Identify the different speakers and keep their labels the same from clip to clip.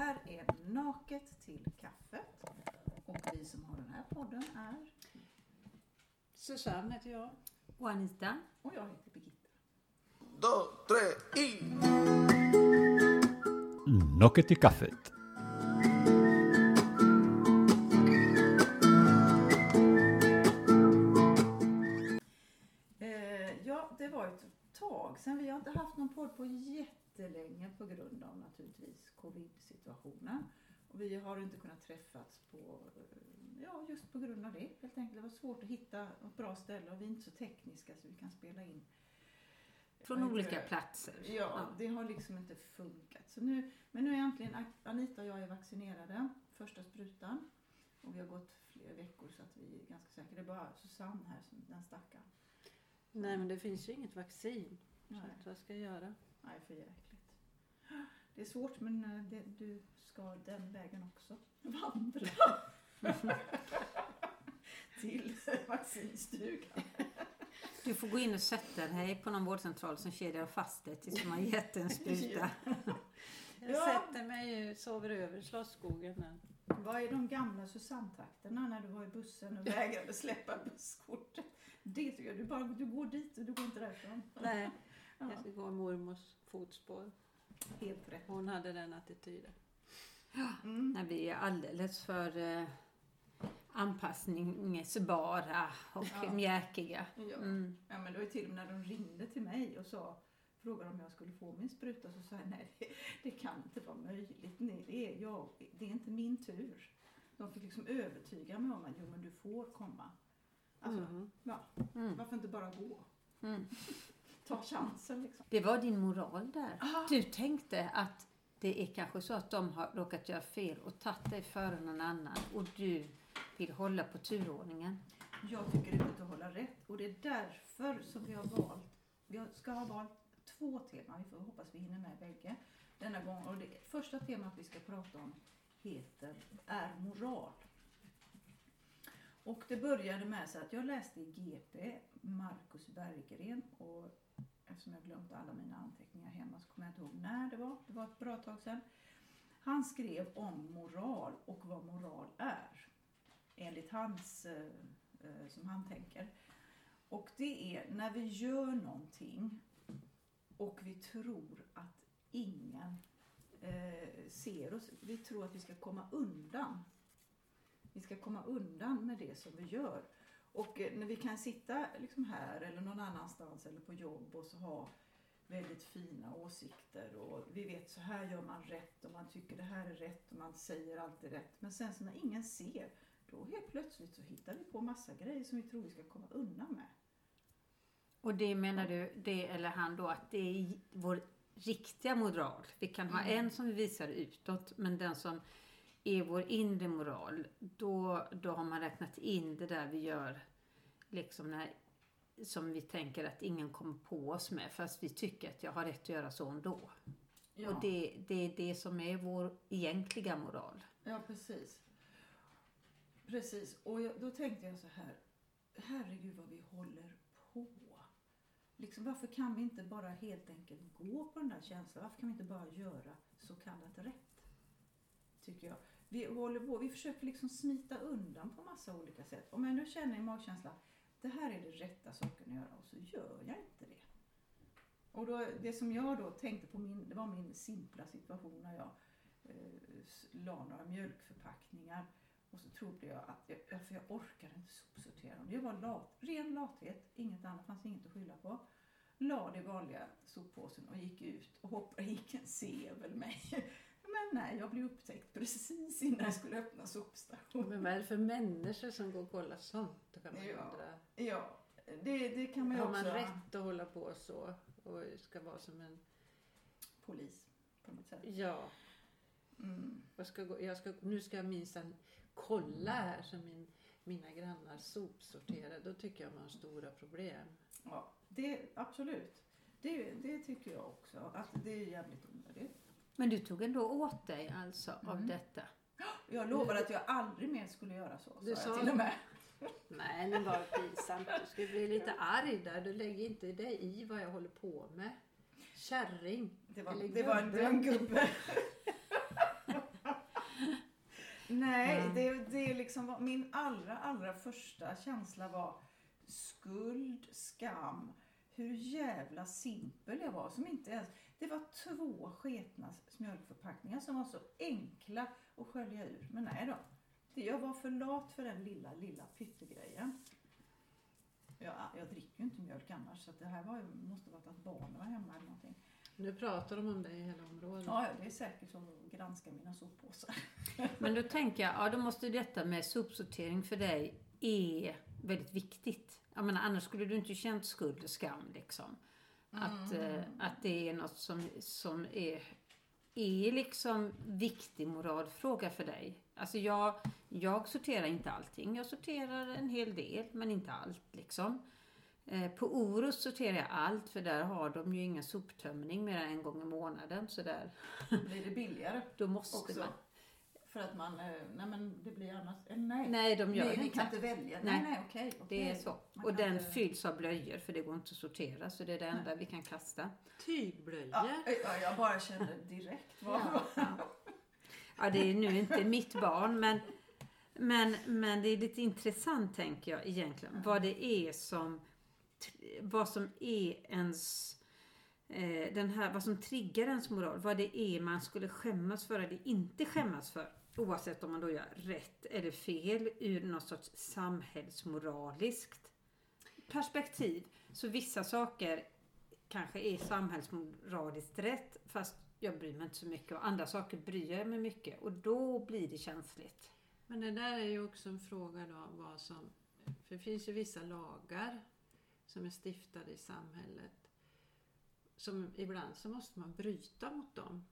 Speaker 1: här är Naket till kaffet. Och vi som har den här podden är...
Speaker 2: Susanne heter jag.
Speaker 3: Och Anita?
Speaker 1: Och jag heter Birgitta.
Speaker 4: dos, tres y...
Speaker 5: Nocket i kaffet.
Speaker 1: Sedan. Vi har inte haft någon podd på jättelänge på grund av naturligtvis covid-situationen. Och vi har inte kunnat träffats på, eh, ja just på grund av det helt enkelt. Det var svårt att hitta ett bra ställe och vi är inte så tekniska så vi kan spela in.
Speaker 3: Från olika platser.
Speaker 1: Ja, det har liksom inte funkat. Så nu, men nu är äntligen Anita och jag är vaccinerade, första sprutan. Och vi har gått flera veckor så att vi är ganska säkra. Det är bara Susanne här, som, den stackaren.
Speaker 2: Nej men det finns ju inget vaccin.
Speaker 1: Nej.
Speaker 2: Så vad ska jag göra?
Speaker 1: Nej, för jäkligt. Det är svårt men eh, det, du ska den vägen också vandra. Till vaccinstugan.
Speaker 3: Du får gå in och sätta dig på någon vårdcentral som kedjar fast dig tills har gett en spruta.
Speaker 2: Jag
Speaker 1: Ja.
Speaker 2: sätter mig sover över i Slottsskogen. där.
Speaker 1: Vad är de gamla Susanne-takterna när du var i bussen och vägrade släppa busskortet? Det tycker jag. Du, bara, du går dit och du går inte därifrån.
Speaker 2: Nej,
Speaker 1: Ja,
Speaker 2: jag ska gå i mormors fotspår.
Speaker 1: helt rätt.
Speaker 2: Hon hade den attityden.
Speaker 1: Mm.
Speaker 3: När vi är alldeles för eh, anpassningsbara och
Speaker 1: Ja.
Speaker 3: mjäkiga.
Speaker 1: Ja.
Speaker 3: Mm.
Speaker 1: Ja, men det var ju till och med när de ringde till mig och sa, frågade om jag skulle få min spruta så sa jag nej, det, det kan inte vara möjligt. Nej, det, är jag, det är inte min tur. De fick liksom övertyga mig om att jo men du får komma. Alltså,
Speaker 2: Mhm.
Speaker 1: ja,
Speaker 3: Mm.
Speaker 1: varför inte bara gå? Ta chansen liksom.
Speaker 3: Det var din moral där.
Speaker 1: Ah.
Speaker 3: Du tänkte att det är kanske så att de har råkat göra fel och tagit dig före någon annan och du vill hålla på turordningen.
Speaker 1: Jag tycker det är att hålla rätt och det är därför som vi har valt, vi ska ha valt två teman, vi får hoppas vi hinner med bägge denna gång. Och det första temat vi ska prata om heter Är moral? Och det började med så att jag läste i GP, Marcus Berggren och eftersom jag glömt alla mina anteckningar hemma så kommer jag inte ihåg när det var, det var ett bra tag sedan. Han skrev om moral och vad moral är enligt hans, eh, eh som han tänker. Och det är när vi gör någonting och vi tror att ingen eh, ser oss. Vi tror att vi ska komma undan. Vi ska komma undan med det som vi gör. Och eh, när vi kan sitta liksom här eller någon annanstans eller på jobb och så ha väldigt fina åsikter och vi vet så här gör man rätt och man tycker det här är rätt och man säger alltid rätt. Men sen så när ingen ser då helt plötsligt så hittar vi på massa grejer som vi tror vi ska komma undan med.
Speaker 3: Och det menar du, det eller han då, att det är vår riktiga moral. Vi kan ha
Speaker 1: Mm.
Speaker 3: en som vi visar utåt, men den som är vår inre moral, då, då har man räknat in det där vi gör, liksom när, som vi tänker att ingen kommer på oss med, fast vi tycker att jag har rätt att göra så ändå.
Speaker 1: Ja,
Speaker 3: Och det, det är det som är vår egentliga moral.
Speaker 1: ja precis. Precis, och jag, då tänkte jag så här, herregud vad vi håller på. Liksom, varför kan vi inte bara helt enkelt gå på den där känslan? Varför kan vi inte bara göra så kallat rätt? Tycker jag. Vi håller på, vi försöker liksom smita undan på massa olika sätt. Om jag nu känner i magkänslan, det här är det rätta saken att göra och så gör jag inte det. Och då, det som jag då tänkte på, min, det var min simpla situation när jag eh, la några mjölkförpackningar och så trodde jag att, jag, för jag orkade inte sopsortera dem. Det var lat, ren lathet, inget annat, fanns inget att skylla på. La det i vanliga soppåsen och gick ut och hoppade gick en sevel mig. Men nej, jag blev upptäckt precis innan jag skulle öppna sopstationen.
Speaker 2: Men vad är det för människor som går och kollar sånt? Då kan man
Speaker 1: Ja.
Speaker 2: undra.
Speaker 1: Ja, det, det kan man ju
Speaker 2: Har
Speaker 1: också...
Speaker 2: man rätt att hålla på så? Och ska vara som en...
Speaker 1: Polis på något sätt.
Speaker 2: Ja,
Speaker 1: Mm.
Speaker 2: vad ska gå, jag ska, nu ska jag minsann kolla här så min, mina grannar sopsorterar. Då tycker jag man har stora problem.
Speaker 1: Ja, det, absolut. Det, det tycker jag också. Att det är jävligt onödigt.
Speaker 3: Men du tog ändå åt dig alltså
Speaker 1: mm.
Speaker 3: av detta?
Speaker 1: Jag lovade att jag aldrig mer skulle göra så,
Speaker 2: du
Speaker 1: sa jag till och med.
Speaker 2: Nej, men vad pinsamt. Du skulle bli lite arg där. Du lägger inte dig i vad jag håller på med. Kärring.
Speaker 1: Det var,
Speaker 2: eller
Speaker 1: det var en, det var en gubbe. Nej, ja. det, det liksom var, min allra, allra första känsla var skuld, skam hur jävla simpel jag var. Som inte ens, det var två sketna mjölkförpackningar som var så enkla att skölja ur. Men nej då. Jag var för lat för den lilla, lilla pyttegrejen. Jag, jag dricker ju inte mjölk annars så det här var, måste varit att barnen var hemma eller någonting.
Speaker 2: Nu pratar de om det i hela området.
Speaker 1: Ja, ja, det är säkert som att granska mina soppåsar.
Speaker 3: Men då tänker jag, ja då måste detta med sopsortering för dig är väldigt viktigt. Jag menar, annars skulle du inte känt skuld och skam liksom. Att, eh, att det är något som, som är, är liksom viktig moralfråga för dig. Alltså jag, jag sorterar inte allting. Jag sorterar en hel del, men inte allt liksom. Eh, På Orust sorterar jag allt för där har de ju ingen soptömning mer än en gång i månaden. Så där,
Speaker 1: Blir det billigare
Speaker 3: då måste
Speaker 1: också?
Speaker 3: man.
Speaker 1: För att man, eh, nej men det blir annars, eh, nej.
Speaker 3: Nej, de gör
Speaker 1: nej,
Speaker 3: det inte.
Speaker 1: kan inte välja.
Speaker 3: Nej.
Speaker 1: Nej, nej, okej.
Speaker 3: Det
Speaker 1: okej.
Speaker 3: är så.
Speaker 1: Man
Speaker 3: Och den
Speaker 1: inte-
Speaker 3: fylls av blöjor för det går inte att sortera. Så det är det enda vi kan kasta.
Speaker 2: Tygblöjor.
Speaker 1: Ja, ja, jag bara kände direkt vad...
Speaker 3: Ja, det är nu inte mitt barn men, men, men det är lite intressant tänker jag egentligen. Vad det är som, vad som är ens, eh, den här, vad som triggar ens moral. Vad det är man skulle skämmas för eller inte skämmas för. Oavsett om man då gör rätt eller fel ur något sorts samhällsmoraliskt perspektiv. Så vissa saker kanske är samhällsmoraliskt rätt fast jag bryr mig inte så mycket och andra saker bryr jag mig mycket och då blir det känsligt.
Speaker 2: Men det där är ju också en fråga då vad som... För det finns ju vissa lagar som är stiftade i samhället. Som ibland så måste man bryta mot dem.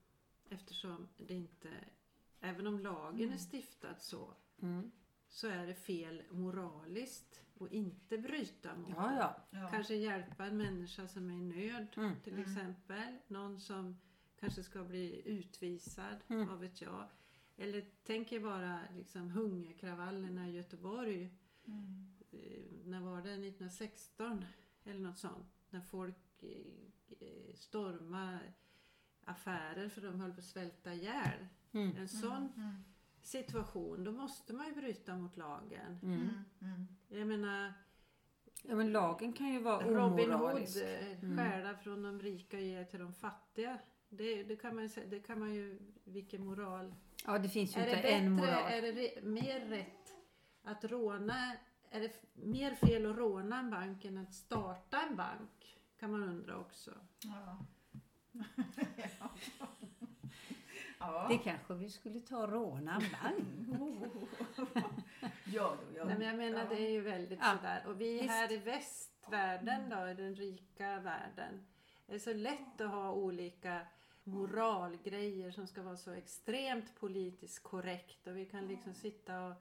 Speaker 2: Eftersom det inte... Även om lagen är stiftad så.
Speaker 3: Mm.
Speaker 2: Så är det fel moraliskt att inte bryta mot
Speaker 3: Ja, ja.
Speaker 1: Ja.
Speaker 2: Kanske hjälpa en människa som är i nöd
Speaker 3: Mm.
Speaker 2: till exempel. Någon som kanske ska bli utvisad,
Speaker 3: Mm.
Speaker 2: vad vet jag. Eller tänk er bara liksom hungerkravallerna i Göteborg.
Speaker 1: Mm.
Speaker 2: Eh, när var det? 1916 eller något sånt. När folk eh, stormade affärer för de höll på att svälta ihjäl.
Speaker 3: Mm.
Speaker 2: En sån
Speaker 1: Mm.
Speaker 2: situation, då måste man ju bryta mot lagen.
Speaker 3: Mm.
Speaker 1: Mm. Mm.
Speaker 2: Jag menar,
Speaker 3: Ja, men lagen kan ju vara
Speaker 2: Robin Hood,
Speaker 3: omoralisk.
Speaker 2: eh,
Speaker 3: Mm.
Speaker 2: stjäla från de rika och ge till de fattiga. Det, det, kan man, ju det kan man ju, vilken moral.
Speaker 3: Ja, det finns ju
Speaker 2: Är det
Speaker 3: inte
Speaker 2: bättre,
Speaker 3: en moral.
Speaker 2: är det re, mer rätt att råna, är det mer fel att råna en bank än att starta en bank? Kan man undra också.
Speaker 1: Ja. ja.
Speaker 3: Det kanske vi skulle ta och råna en bank.
Speaker 1: Ja, då, ja.
Speaker 2: Nej, men jag menar
Speaker 1: ja.
Speaker 2: det är ju väldigt
Speaker 3: Ja.
Speaker 2: sådär. Och vi
Speaker 3: Visst.
Speaker 2: här i västvärlden då, i den rika världen. Det är så lätt att ha olika moralgrejer som ska vara så extremt politiskt korrekt. Och vi kan liksom sitta och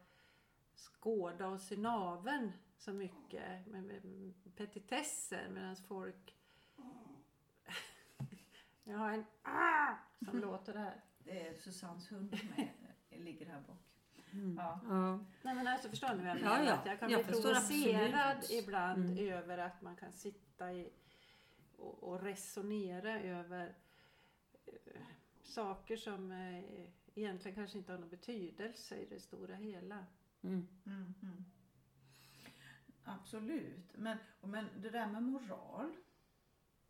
Speaker 2: skåda oss i naveln så mycket med, med petitesser medan folk... Jag har en ah, som låter det här.
Speaker 1: Det är Susannes hund med, ligger här bak.
Speaker 3: Mm.
Speaker 1: Ja.
Speaker 3: Ja.
Speaker 2: Nej men alltså förstår ni vad jag
Speaker 3: Ja,
Speaker 2: menar?
Speaker 3: ja.
Speaker 2: Att jag kan
Speaker 3: Jag
Speaker 2: bli provocerad
Speaker 3: absolut.
Speaker 2: ibland
Speaker 3: Mm.
Speaker 2: över att man kan sitta i och, och resonera över eh, saker som eh, egentligen kanske inte har någon betydelse i det stora hela.
Speaker 3: Mm.
Speaker 1: Mm, mm. Absolut. Men, men det där med moral.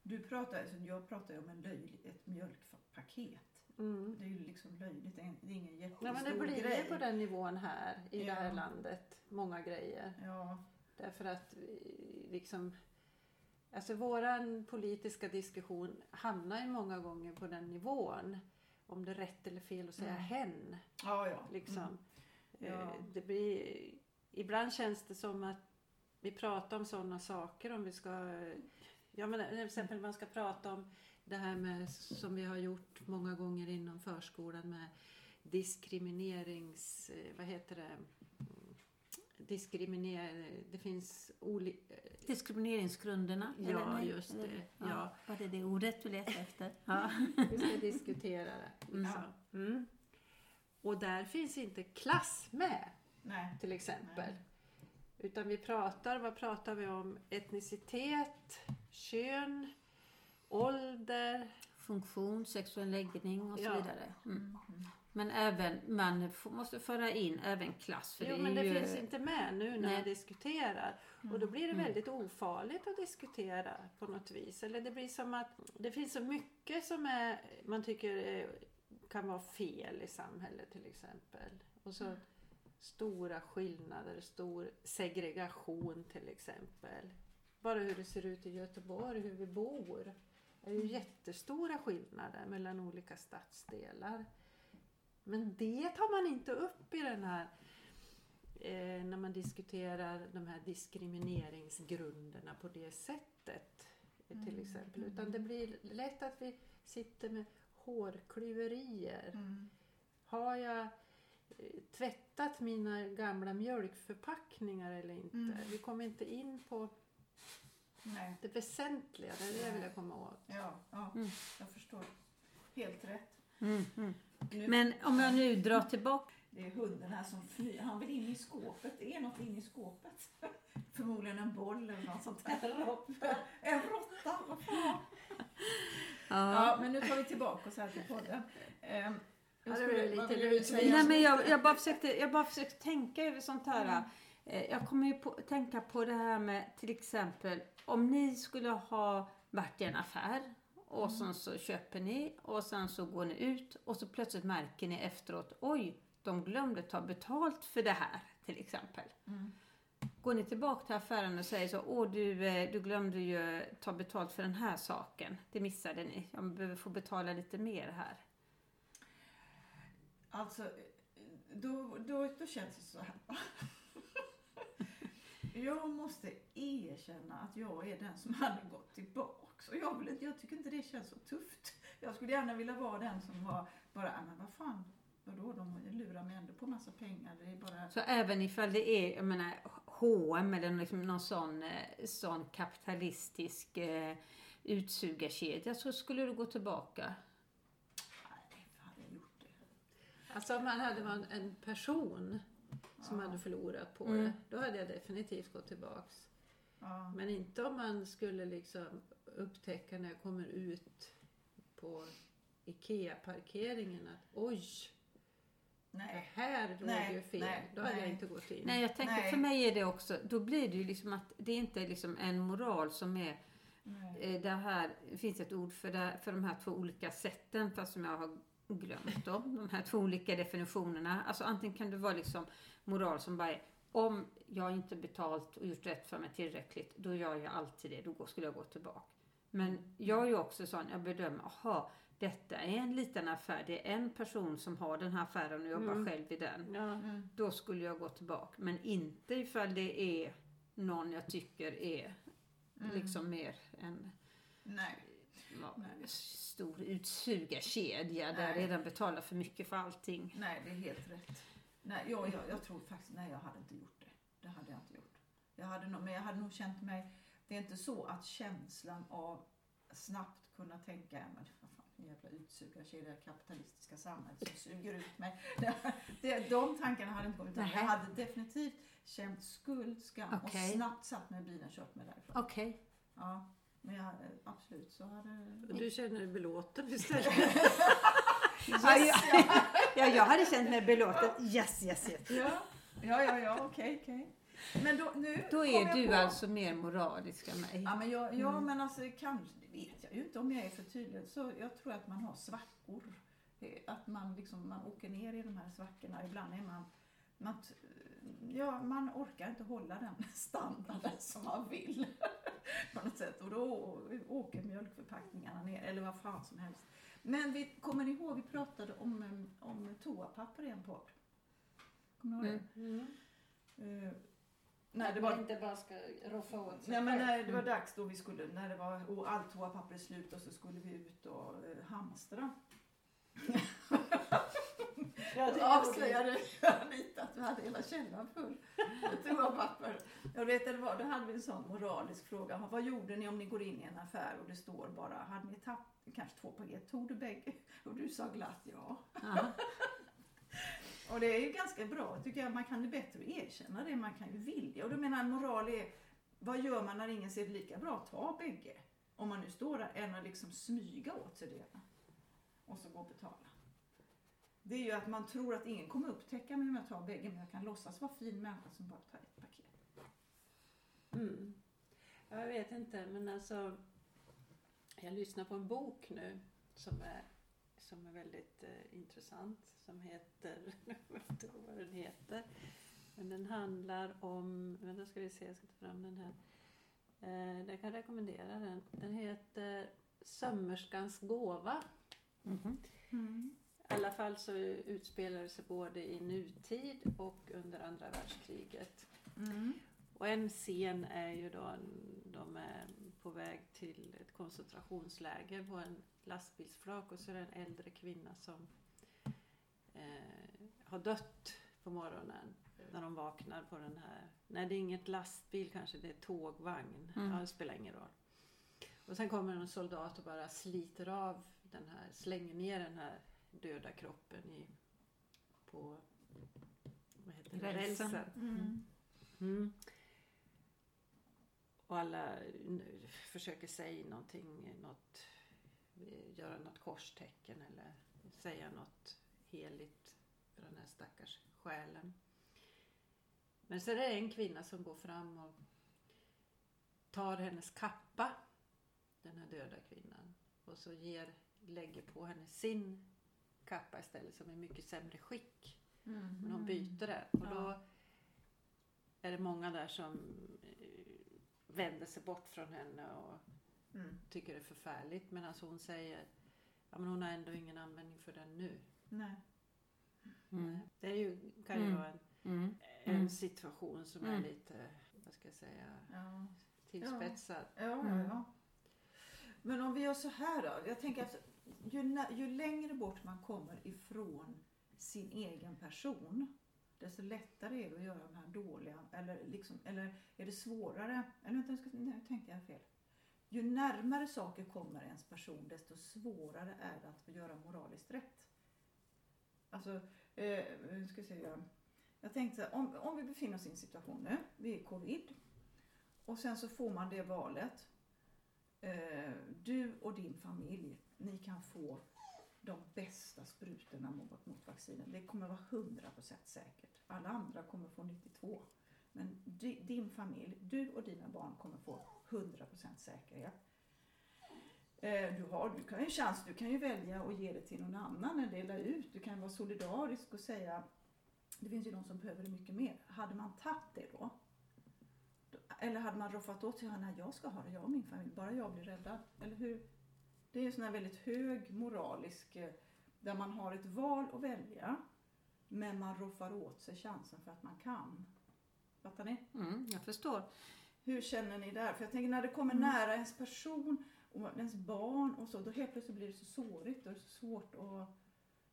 Speaker 1: Du pratar, alltså jag pratar ju om en löjlig, ett mjölkpaket.
Speaker 2: Mm.
Speaker 1: Det är ju liksom löjligt. Det är ingen jättestor
Speaker 2: Ja, men det blir
Speaker 1: grej.
Speaker 2: ju på den nivån här i det här
Speaker 1: Ja.
Speaker 2: landet. Många grejer.
Speaker 1: Ja.
Speaker 2: Därför att liksom Alltså våran politiska diskussion hamnar ju många gånger på den nivån. Om det är rätt eller fel att säga
Speaker 1: Mm.
Speaker 2: hen.
Speaker 1: Ja, ja.
Speaker 2: Liksom.
Speaker 1: Mm. Ja.
Speaker 2: Eh, Det blir, ibland känns det som att vi pratar om sådana saker om vi ska... Ja men till exempel man ska prata om det här med som vi har gjort många gånger inom förskolan med diskriminerings... eh, Vad heter det? Diskriminer... Det finns olika...
Speaker 3: Diskrimineringsgrunderna?
Speaker 2: Ja, just
Speaker 3: Eller-
Speaker 2: det. Ja.
Speaker 3: Var det det ordet du letade efter? Ja.
Speaker 2: Vi ska diskutera det. Liksom. Mm. Och där finns inte klass med.
Speaker 1: Nej.
Speaker 2: till exempel.
Speaker 1: Nej.
Speaker 2: Utan vi pratar, vad pratar vi om? Etnicitet, kön, ålder.
Speaker 3: Funktion, sexuell läggning och så
Speaker 2: Ja.
Speaker 3: vidare. Mm. Men även, man måste föra in även klass. För
Speaker 2: Jo,
Speaker 3: det är
Speaker 2: men det
Speaker 3: ju,
Speaker 2: finns inte med nu när
Speaker 3: Nej.
Speaker 2: man diskuterar. Och då blir det
Speaker 3: Mm.
Speaker 2: väldigt ofarligt att diskutera på något vis. Eller det blir som att det finns så mycket som är, man tycker är, kan vara fel i samhället till exempel. Och så stora skillnader, stor segregation till exempel. Bara hur det ser ut i Göteborg, hur vi bor. Det är ju jättestora skillnader mellan olika stadsdelar. Men det tar man inte upp i den här eh, när man diskuterar de här diskrimineringsgrunderna på det sättet. eh, Till exempel. Utan det blir lätt att vi sitter med hårklyverier.
Speaker 1: Mm.
Speaker 2: Har jag eh, tvättat mina gamla mjölkförpackningar eller inte?
Speaker 1: Mm.
Speaker 2: Vi kommer inte in på
Speaker 1: Nej.
Speaker 2: det väsentliga. Det är det jag vill komma åt.
Speaker 1: Ja, ja
Speaker 3: Mm.
Speaker 1: jag förstår. Helt rätt.
Speaker 3: Mm, mm.
Speaker 1: Nu,
Speaker 3: Men om jag nu drar tillbaka.
Speaker 1: Det är hunden här som flyr. Han vill in i skåpet. Det är något in i skåpet. Förmodligen en boll eller något sånt där. En råtta. Vad fan. Ja, men nu tar vi tillbaka oss här till podden.
Speaker 2: Ja,
Speaker 1: jag
Speaker 2: det
Speaker 1: skulle-
Speaker 2: blev lite?
Speaker 3: Nej, men jag, jag, bara försökte, jag bara försökte tänka över sånt här. Eh, Jag kommer ju på, tänka på det här med till exempel om ni skulle ha varit i en affär och sen så köper ni och sen så går ni ut och så plötsligt märker ni efteråt oj, de glömde ta betalt för det här till exempel.
Speaker 1: Mm.
Speaker 3: Går ni tillbaka till affären och säger så åh du, eh, du glömde ju ta betalt för den här saken. Det missade ni. Jag behöver få betala lite mer här.
Speaker 1: Alltså, då, då, då känns det så här. Jag måste erkänna att jag är den som hade gått tillbaks. Och jag, vill, inte- jag tycker inte det känns så tufft. Jag skulle gärna vilja vara den som var bara, "Ah, men vad fan, vadå, de lurar mig ändå på massa pengar. Det är bara...
Speaker 3: Så även ifall det är, jag menar, H&M eller liksom någon sån, eh, sån kapitalistisk eh, utsugarkedja så skulle du gå tillbaka.
Speaker 1: Nej, hade jag gjort det?
Speaker 2: Alltså om man hade varit en person som hade förlorat på
Speaker 3: Mm.
Speaker 2: det. Då hade jag definitivt gått tillbaks.
Speaker 1: Ja.
Speaker 2: Men inte om man skulle liksom upptäcka när jag kommer ut på IKEA-parkeringen att oj, det
Speaker 1: Nej.
Speaker 2: här låg
Speaker 1: Nej,
Speaker 2: ju fel.
Speaker 1: nej,
Speaker 2: Då hade jag
Speaker 1: nej.
Speaker 2: inte gått in.
Speaker 3: Nej, jag tänker för mig är det också, då blir det ju liksom att det är inte liksom en moral som är
Speaker 1: Nej.
Speaker 3: eh, det här, det finns ett ord för, det, för de här två olika sätten fast som jag har glömt dem. De här två olika definitionerna. Alltså antingen kan det vara liksom moral som bara är om jag inte betalt och gjort rätt för mig tillräckligt, då gör jag alltid det. Då skulle jag gå tillbaka. Men jag är ju också sån, jag bedömer, aha, detta är en liten affär. Det är en person som har den här affären och jobbar
Speaker 2: Mm.
Speaker 3: själv i den.
Speaker 2: Ja.
Speaker 1: Mm.
Speaker 3: Då skulle jag gå tillbaka. Men inte ifall det är någon jag tycker är
Speaker 1: Mm.
Speaker 3: liksom mer en
Speaker 1: Nej.
Speaker 3: Ja,
Speaker 1: Nej.
Speaker 3: stor utsugarkedja där
Speaker 1: Nej.
Speaker 3: redan betalar för mycket för allting.
Speaker 1: Nej, det är helt rätt. Nej, jag, jag, jag tror faktiskt, nej jag hade inte gjort det. Det hade jag inte gjort. Jag hade nog, men jag hade nog känt mig, det är inte så att känslan av snabbt kunna tänka, "Ja, men vad fan, jävla utsugarkedja, det kapitalistiska samhället som suger ut mig. Det, de tankarna hade inte kommit. utan Jag hade definitivt känt skuld, skam
Speaker 3: Okej.
Speaker 1: och snabbt satt mig i bilen och kört mig därifrån.
Speaker 3: Okej.
Speaker 1: Ja, men jag hade, absolut så hade...
Speaker 2: Du känner dig belåten istället.
Speaker 3: Ja, ja, ja, jag hade känt mig belåten. Yes, yes, yes.
Speaker 1: Ja, ja, ja, ja okej, okej. Men då, nu
Speaker 3: Då är
Speaker 1: jag
Speaker 3: du
Speaker 1: på-
Speaker 3: alltså mer moralisk än mig.
Speaker 1: Ja, men, jag, ja,
Speaker 3: Mm.
Speaker 1: men alltså kanske, det vet jag ju inte om jag är för tydlig. Så jag tror att man har svackor. Eh, Att man liksom, man åker ner i de här svackorna. Ibland är man, man, ja, man orkar inte hålla den standarden som man vill. Och då åker mjölkförpackningarna ner, eller vad fan som helst. Men vi, kommer ni ihåg, vi pratade om, om toapapper i en podd. Kommer ni ihåg det?
Speaker 2: Mm.
Speaker 1: Eh, nej, det
Speaker 2: man
Speaker 1: var
Speaker 2: inte bara ska roffa åt sig
Speaker 1: Nej men när det var dags då vi skulle, när det var och allt toapapper är slut och så skulle vi ut och eh, hamstra. Då avslöjade Anita att vi hade hela källaren full med toapapper. Jag vet det var, då hade vi en sån moralisk fråga. Vad gjorde ni om ni går in i en affär och det står bara, hade ni tappat kanske två paket, tog du bägge? Och du sa glatt ja.
Speaker 3: Ja.
Speaker 1: Och det är ju ganska bra tycker jag. Man kan ju bättre erkänna det. Man kan ju vilja. Och då menar moral är, vad gör man när ingen ser det lika bra? Ta bägge. Om man nu står där än att liksom smyga åt sig det. Och så gå och betala. Det är ju att man tror att ingen kommer upptäcka mig om jag tar bägge men jag kan låtsas vara fin människa som bara tar ett paket.
Speaker 2: Mm. Ja, Jag vet inte, men alltså jag lyssnar på en bok nu som är, som är väldigt eh, intressant som heter, jag vet inte vad den heter, men den handlar om, vänta ska vi se, jag ska ta fram den här. Eh, jag kan rekommendera den. Den heter Sömmerskans gåva.
Speaker 3: Mhm.
Speaker 2: I alla fall så utspelar det sig både i nutid och under andra världskriget.
Speaker 1: Mm.
Speaker 2: Och en scen är ju då de är på väg till ett koncentrationsläger på en lastbilsflak och så är det en äldre kvinna som eh, har dött på morgonen när de vaknar på den här. Nej det är inget lastbil kanske, det är tågvagn.
Speaker 3: Mm.
Speaker 2: Ja, det spelar ingen roll. Och sen kommer en soldat och bara sliter av den här, slänger ner den här döda kroppen i, på vad heter det?
Speaker 3: Rälsen.
Speaker 2: rälsen.
Speaker 1: Mm.
Speaker 2: Mm. Och alla försöker säga någonting, något, göra något korstecken eller säga något heligt för den här stackars själen. Men så är det en kvinna som går fram och tar hennes kappa, den här döda kvinnan, och så ger, lägger på henne sin kappa istället som är mycket sämre skick.
Speaker 1: Mm.
Speaker 2: Men hon byter det. Och då är det många där som eh, vänder sig bort från henne och
Speaker 1: Mm.
Speaker 2: tycker det är förfärligt. Men alltså hon säger ja, men hon har ändå ingen användning för den nu.
Speaker 1: Nej.
Speaker 3: Mm.
Speaker 2: Det är ju, kan ju
Speaker 3: Mm.
Speaker 2: vara en,
Speaker 3: Mm.
Speaker 2: en
Speaker 3: Mm.
Speaker 2: situation som är
Speaker 3: Mm.
Speaker 2: lite, vad ska jag säga,
Speaker 1: Ja.
Speaker 2: tillspetsad.
Speaker 1: Ja, ja,
Speaker 3: Mm.
Speaker 1: ja. Men om vi gör så här då. Jag tänker att ju, ju längre bort man kommer ifrån sin egen person desto lättare är det att göra de här dåliga eller, liksom, eller är det svårare? Eller vänta, nu, ska, nu tänkte jag fel. Ju närmare saker kommer ens person desto svårare är det att göra moraliskt rätt. Alltså, eh, nu ska vi se. Jag tänkte om, om vi befinner oss i en situation nu, vi är covid och sen så får man det valet. Eh, du och din familj, ni kan få de bästa sprutorna mot, mot vaccinen. Det kommer vara 100% säkert. Alla andra kommer få 92. Men di, din familj, du och dina barn kommer få 100% säkerhet. Eh, du, har, du kan ju en chans, du kan ju välja att ge det till någon annan eller dela ut. Du kan vara solidarisk och säga, det finns ju de som behöver det mycket mer. Hade man tagit det då? Eller hade man roffat åt sig, nej jag ska ha det, jag och min familj, bara jag blir räddad. Eller hur? Det är en sån här väldigt hög moralisk, eh, där man har ett val att välja, men man roffar åt sig chansen för att man kan. Fattar ni?
Speaker 3: Mm, jag förstår.
Speaker 1: Hur känner ni där? För jag tänker när det kommer nära ens person och ens barn och så, då helt plötsligt blir det så sårigt och så svårt och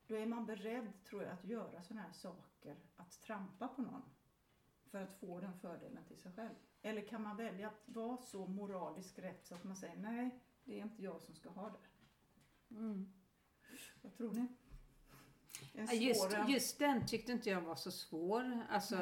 Speaker 1: då är man beredd, tror jag, att göra sådana här saker, att trampa på någon för att få den fördelen till sig själv. Eller kan man välja att vara så moraliskt rätt så att man säger nej, det är inte jag som ska ha det.
Speaker 3: Mm.
Speaker 1: Vad tror ni?
Speaker 3: Just, just den tyckte inte jag var så svår. Alltså,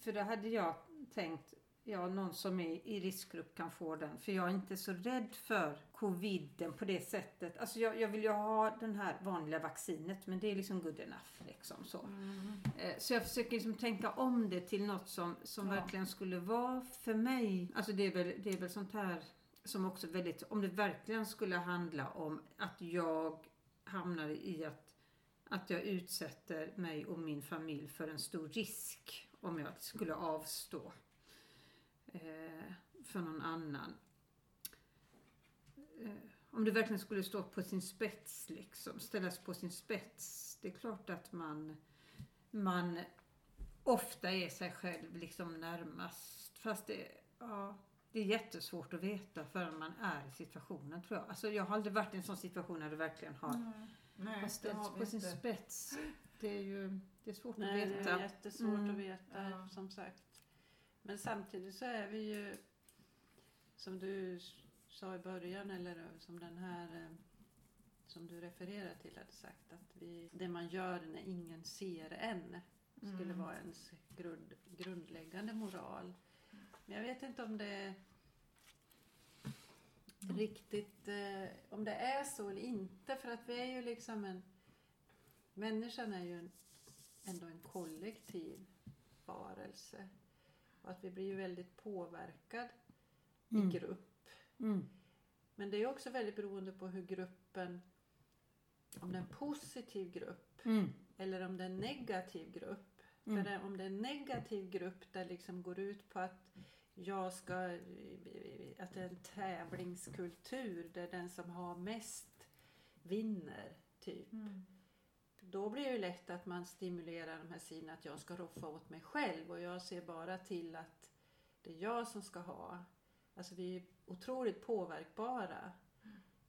Speaker 3: för då hade jag tänkt, ja någon som är i riskgrupp kan få den. För jag är inte så rädd för coviden på det sättet. Alltså jag, jag vill ju ha den här vanliga vaccinet men det är liksom good enough. Liksom så.
Speaker 1: Mm.
Speaker 3: Eh, Så jag försöker liksom tänka om det till något som, som
Speaker 1: Ja.
Speaker 3: verkligen skulle vara för mig. Alltså det är väl, det är väl sånt här som också väldigt, om det verkligen skulle handla om att jag hamnar i att, att jag utsätter mig och min familj för en stor risk om jag skulle avstå eh, för någon annan. Eh, om det verkligen skulle stå på sin spets liksom, ställas på sin spets. Det är klart att man man ofta är sig själv liksom närmast. Fast det, ja, det är jättesvårt att veta förrän man är i situationen tror jag. Alltså jag har aldrig varit i en sån situation när det verkligen har,
Speaker 1: Nej,
Speaker 3: har
Speaker 1: det
Speaker 3: ställts på sin spets. Det är ju det är svårt
Speaker 2: Nej,
Speaker 3: att
Speaker 2: det är
Speaker 3: veta.
Speaker 2: jättesvårt
Speaker 3: Mm.
Speaker 2: att veta
Speaker 1: Ja.
Speaker 2: som sagt. Men samtidigt så är vi ju som du sa i början eller som den här eh, som du refererar till hade sagt att vi, det man gör när ingen ser än skulle
Speaker 1: Mm.
Speaker 2: vara ens grund, grundläggande moral. Men jag vet inte om det riktigt eh, om det är så eller inte för att vi är ju liksom en människan är ju en, ändå en kollektiv varelse. Och att vi blir ju väldigt påverkad
Speaker 3: Mm.
Speaker 2: i grupp.
Speaker 3: Mm.
Speaker 2: Men det är också väldigt beroende på hur gruppen, om det är en positiv grupp
Speaker 3: Mm.
Speaker 2: eller om det är en negativ grupp.
Speaker 3: Mm.
Speaker 2: För det, om det är en negativ grupp där liksom går ut på att jag ska, att det är en tävlingskultur där den som har mest vinner. Typ.
Speaker 1: Mm.
Speaker 2: Då blir det lätt att man stimulerar de här sidorna att jag ska roffa åt mig själv och jag ser bara till att det är jag som ska ha. Alltså vi är otroligt påverkbara.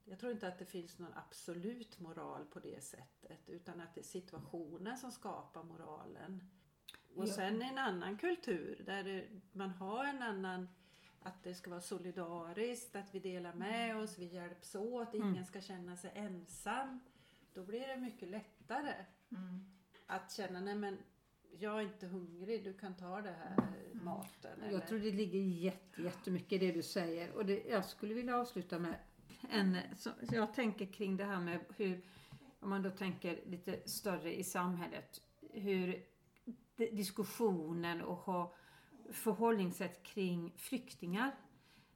Speaker 2: Jag tror inte att det finns någon absolut moral på det sättet utan att det är situationen som skapar moralen. Och
Speaker 3: Ja.
Speaker 2: sen en annan kultur där man har en annan att det ska vara solidariskt, att vi delar med oss, vi hjälps åt, ingen
Speaker 3: Mm.
Speaker 2: ska känna sig ensam. Då blir det mycket lättare
Speaker 1: Mm.
Speaker 2: att känna, nej men jag är inte hungrig, du kan ta det här maten. eller-
Speaker 3: Jag tror det ligger jätte, jättemycket i det du säger. Och det, jag skulle vilja avsluta med en... Så, så jag tänker kring det här med hur, om man då tänker lite större i samhället, hur diskussionen och ha förhållningssätt kring flyktingar.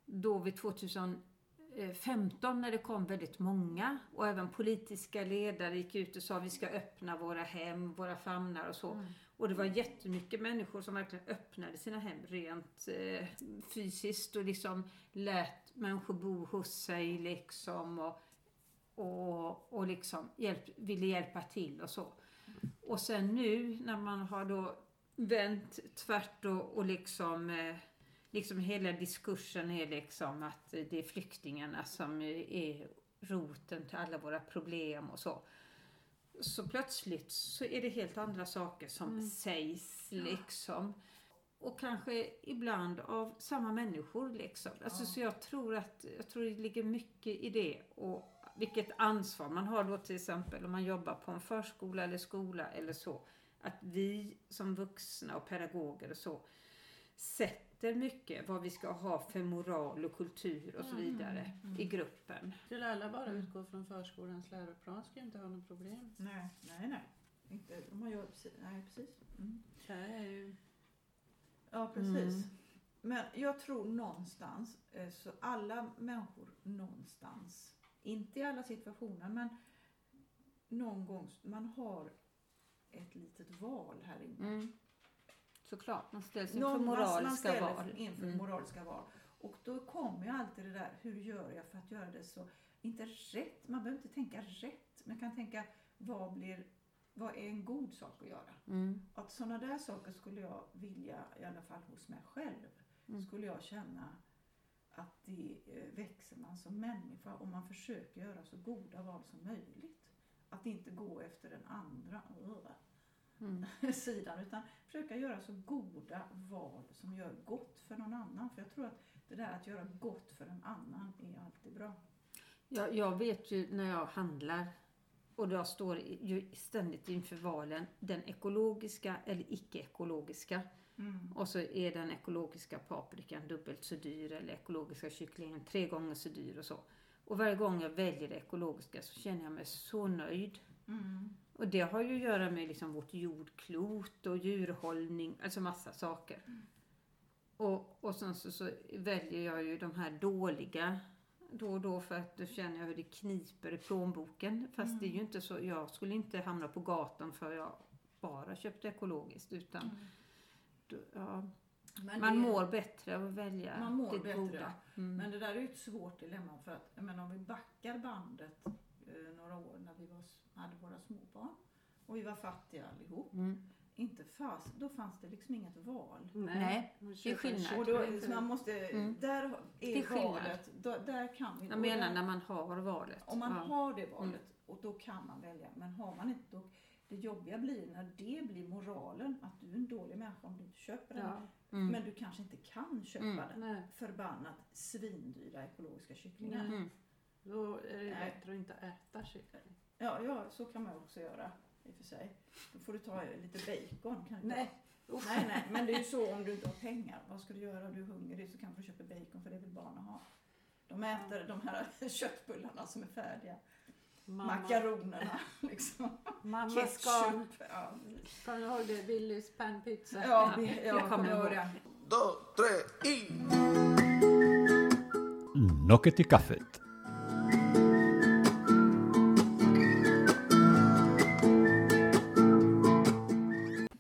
Speaker 3: Då vid 2015 när det kom väldigt många och även politiska ledare gick ut och sa vi ska öppna våra hem, våra famnar och så.
Speaker 2: Mm.
Speaker 3: Och det var jättemycket människor som verkligen öppnade sina hem rent eh, fysiskt och liksom lät människor bo hos sig liksom och, och, och liksom hjälp, ville hjälpa till och så. Och sen nu när man har då vänt tvärt och, och liksom eh, Liksom hela diskursen är liksom att det är flyktingarna som är roten till alla våra problem och så. Så plötsligt så är det helt andra saker som
Speaker 2: Mm.
Speaker 3: sägs liksom. Och kanske ibland av samma människor liksom. Alltså,
Speaker 1: Ja.
Speaker 3: Så jag tror att jag tror det ligger mycket i det. Och vilket ansvar man har då till exempel om man jobbar på en förskola eller skola eller så. Att vi som vuxna och pedagoger och så sätter mycket vad vi ska ha för moral och kultur och så
Speaker 2: Mm,
Speaker 3: vidare i gruppen.
Speaker 2: Skulle alla bara
Speaker 3: Mm.
Speaker 2: utgå från förskolans läroplan skulle inte ha något problem.
Speaker 1: Nej, nej, nej. Inte, om man gör precis. Nej, precis. Mm.
Speaker 2: Det är ju...
Speaker 1: Ja, precis.
Speaker 3: Mm.
Speaker 1: Men jag tror någonstans, eh, så alla människor någonstans, inte i alla situationer, men någon gång, man har ett litet val här inne.
Speaker 3: Mm. Såklart, man ställs inför
Speaker 1: Någon, man
Speaker 3: moraliska
Speaker 1: ställer
Speaker 3: val.
Speaker 1: inför
Speaker 3: Mm.
Speaker 1: moraliska val. Och då kommer ju alltid det där, hur gör jag för att göra det så, inte rätt, man behöver inte tänka rätt, man kan tänka vad blir, vad är en god sak att göra?
Speaker 3: Mm.
Speaker 1: Att sådana där saker skulle jag vilja, i alla fall hos mig själv,
Speaker 3: Mm.
Speaker 1: skulle jag känna att det eh, växer man som människa om man försöker göra så goda val som möjligt. Att inte gå efter den andra
Speaker 3: Mm.
Speaker 1: sidan utan försöka göra så goda val som gör gott för någon annan. För jag tror att det där att göra gott för en annan är alltid bra.
Speaker 3: Jag, jag vet ju när jag handlar och jag står ju ständigt inför valen, den ekologiska eller icke-ekologiska. Och så är den ekologiska paprikan dubbelt så dyr eller ekologiska kycklingen tre gånger så dyr och så. Och varje gång jag väljer det ekologiska så känner jag mig så nöjd.
Speaker 1: Mm.
Speaker 3: Och det har ju att göra med liksom vårt jordklot och djurhållning, alltså massa saker. Och, och sen så, så väljer jag ju de här dåliga då och då för att då känner jag hur det kniper i plånboken. Fast det är ju inte så, jag skulle inte hamna på gatan för jag bara köpte ekologiskt utan då, ja,
Speaker 1: Men
Speaker 3: man
Speaker 1: det-
Speaker 3: mår bättre av att välja
Speaker 1: Man mår
Speaker 3: det
Speaker 1: bättre,
Speaker 3: goda. Mm.
Speaker 1: Men det där är ju ett svårt dilemma för att menar, om vi backar bandet eh, några år när vi var, hade våra småbarn och vi var fattiga allihop.
Speaker 3: Mm.
Speaker 1: Inte fast, då fanns det liksom inget val.
Speaker 3: Nej, det är skillnad.
Speaker 1: Och då, så man måste,
Speaker 3: Mm.
Speaker 1: där
Speaker 3: Det är
Speaker 1: är
Speaker 3: skillnad.
Speaker 1: valet, då, där kan vi
Speaker 3: Jag menar när man har valet.
Speaker 1: Om man
Speaker 3: ja. Mm.
Speaker 1: har det valet och då kan man välja. Men har man inte då, det jobbiga blir när det blir moralen att du är en dålig människa om du inte köper den.
Speaker 2: Ja,
Speaker 3: Mm.
Speaker 1: Men du kanske inte kan köpa
Speaker 3: Mm.
Speaker 1: den.
Speaker 2: nej.
Speaker 1: Förbannat svindyra ekologiska kycklingar.
Speaker 2: Nej.
Speaker 3: Mm.
Speaker 2: Då är det
Speaker 1: Nej.
Speaker 2: bättre att inte äta kyckling.
Speaker 1: Ja, ja, så kan man också göra i och för sig. Då får du ta lite bacon. Kan du
Speaker 2: Nej.
Speaker 1: nej, nej, men det är ju så om du inte har pengar. Vad ska du göra om du är hungrig så kanske du köper bacon för det vill barnen ha. De äter de här köttbullarna som är färdiga.
Speaker 2: Mamma,
Speaker 1: makaronerna. Liksom.
Speaker 2: mamma.
Speaker 1: Ketchup. Ja,
Speaker 2: Kommer du ihåg det? Willys panpizza.
Speaker 1: ja, vi-
Speaker 3: jag kommer
Speaker 1: ihåg det.
Speaker 4: dos, tres y...
Speaker 5: Nocket i kaffet.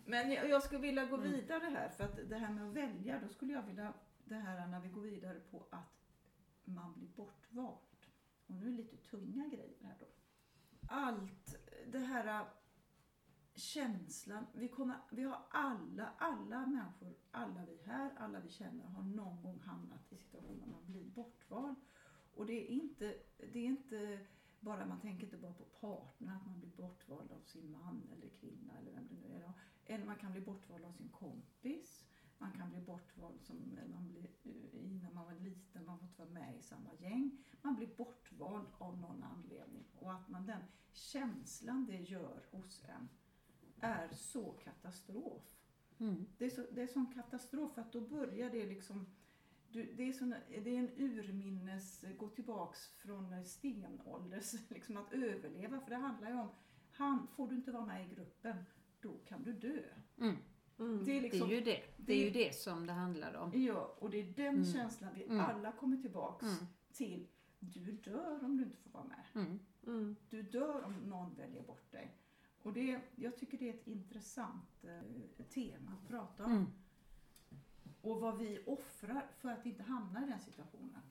Speaker 1: Men jag, jag skulle vilja gå vidare här för att det här med att välja, då skulle jag vilja det här när vi går vidare på att man blir bortvald. Och nu är det lite tunga grejer här då. Allt det här äh, känslan, vi, kommer, vi har alla, alla människor, alla vi här, alla vi känner har någon gång hamnat i situationer man blir bortvald. Och det är inte, det är inte bara, man tänker inte bara på partner, att man blir bortvald av sin man eller kvinna eller vem det nu är. då. Eller man kan bli bortvald av sin kompis. Man kan bli bortvald som man blir i när man var liten, man fått vara med i samma gäng. Man blir bortvald av någon anledning. Och att man den känslan det gör hos en är så katastrof.
Speaker 3: Mm.
Speaker 1: Det är, så, det är sån katastrof för att då börjar det liksom du, det, är sån, det är en urminnes, gå tillbaks från stenålders, liksom att överleva. För det handlar ju om, han, får du inte vara med i gruppen, då kan du dö.
Speaker 3: Mm.
Speaker 2: Mm.
Speaker 1: Det är
Speaker 3: Det
Speaker 1: liksom,
Speaker 3: är ju det. Det är ju det som det handlar om.
Speaker 1: Ja, och det är den
Speaker 3: Mm.
Speaker 1: känslan vi
Speaker 3: Mm.
Speaker 1: alla kommer tillbaks
Speaker 3: Mm.
Speaker 1: till. Du dör om du inte får vara med.
Speaker 3: Mm.
Speaker 2: Mm.
Speaker 1: Du dör om någon väljer bort dig. Och det, jag tycker det är ett intressant eh, tema att prata om. Och vad vi offrar för att inte hamna i den situationen.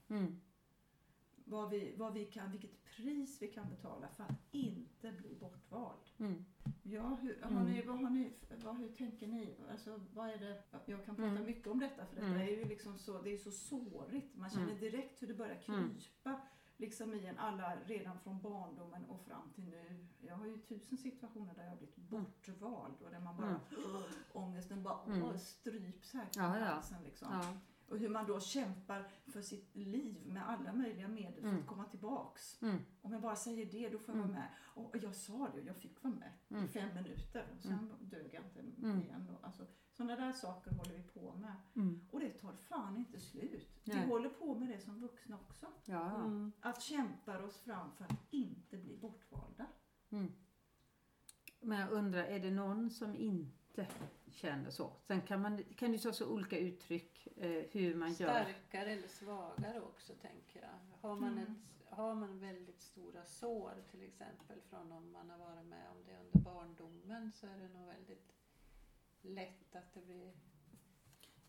Speaker 1: Vad vi, vad vi kan, vilket pris vi kan betala för att inte bli bortvald.
Speaker 3: Mm.
Speaker 1: Ja, hur, har
Speaker 3: Mm.
Speaker 1: ni, vad har ni, vad, hur tänker ni? Alltså, vad är det? Jag kan prata
Speaker 3: Mm.
Speaker 1: mycket om detta för detta
Speaker 3: Mm.
Speaker 1: är ju liksom så, det är så sårigt. Man känner
Speaker 3: Mm.
Speaker 1: direkt hur det börjar
Speaker 3: Mm.
Speaker 1: krypa liksom i en alla redan från barndomen och fram till nu. Jag har ju tusen situationer där jag har blivit bortvald och där man bara,
Speaker 3: Mm.
Speaker 1: ångesten bara
Speaker 3: Mm.
Speaker 1: stryps här kring
Speaker 3: Ja, ja.
Speaker 1: halsen liksom.
Speaker 3: Ja.
Speaker 1: Och hur man då kämpar för sitt liv med alla möjliga medel för
Speaker 3: Mm.
Speaker 1: att komma tillbaks.
Speaker 3: Mm.
Speaker 1: Om jag bara säger det, då får jag
Speaker 3: Mm.
Speaker 1: vara med. Och jag sa det, jag fick vara med
Speaker 3: Mm.
Speaker 1: i fem minuter. Och sen dög jag inte
Speaker 3: Mm.
Speaker 1: igen. Då. Alltså, sådana där saker håller vi på med.
Speaker 3: Mm.
Speaker 1: Och det tar fan inte slut. Vi
Speaker 3: Nej.
Speaker 1: håller på med det som vuxna också.
Speaker 3: Ja, ja.
Speaker 2: Mm.
Speaker 1: Att kämpa oss fram för att inte bli bortvalda.
Speaker 3: Mm. Men jag undrar, är det någon som inte känner så? Sen kan, man, kan det ta så olika uttryck eh, hur man gör.
Speaker 2: Starkare eller svagare också tänker jag. Har man,
Speaker 1: Mm.
Speaker 2: ett, har man väldigt stora sår till exempel från om man har varit med om det under barndomen så är det nog väldigt lätt att det blir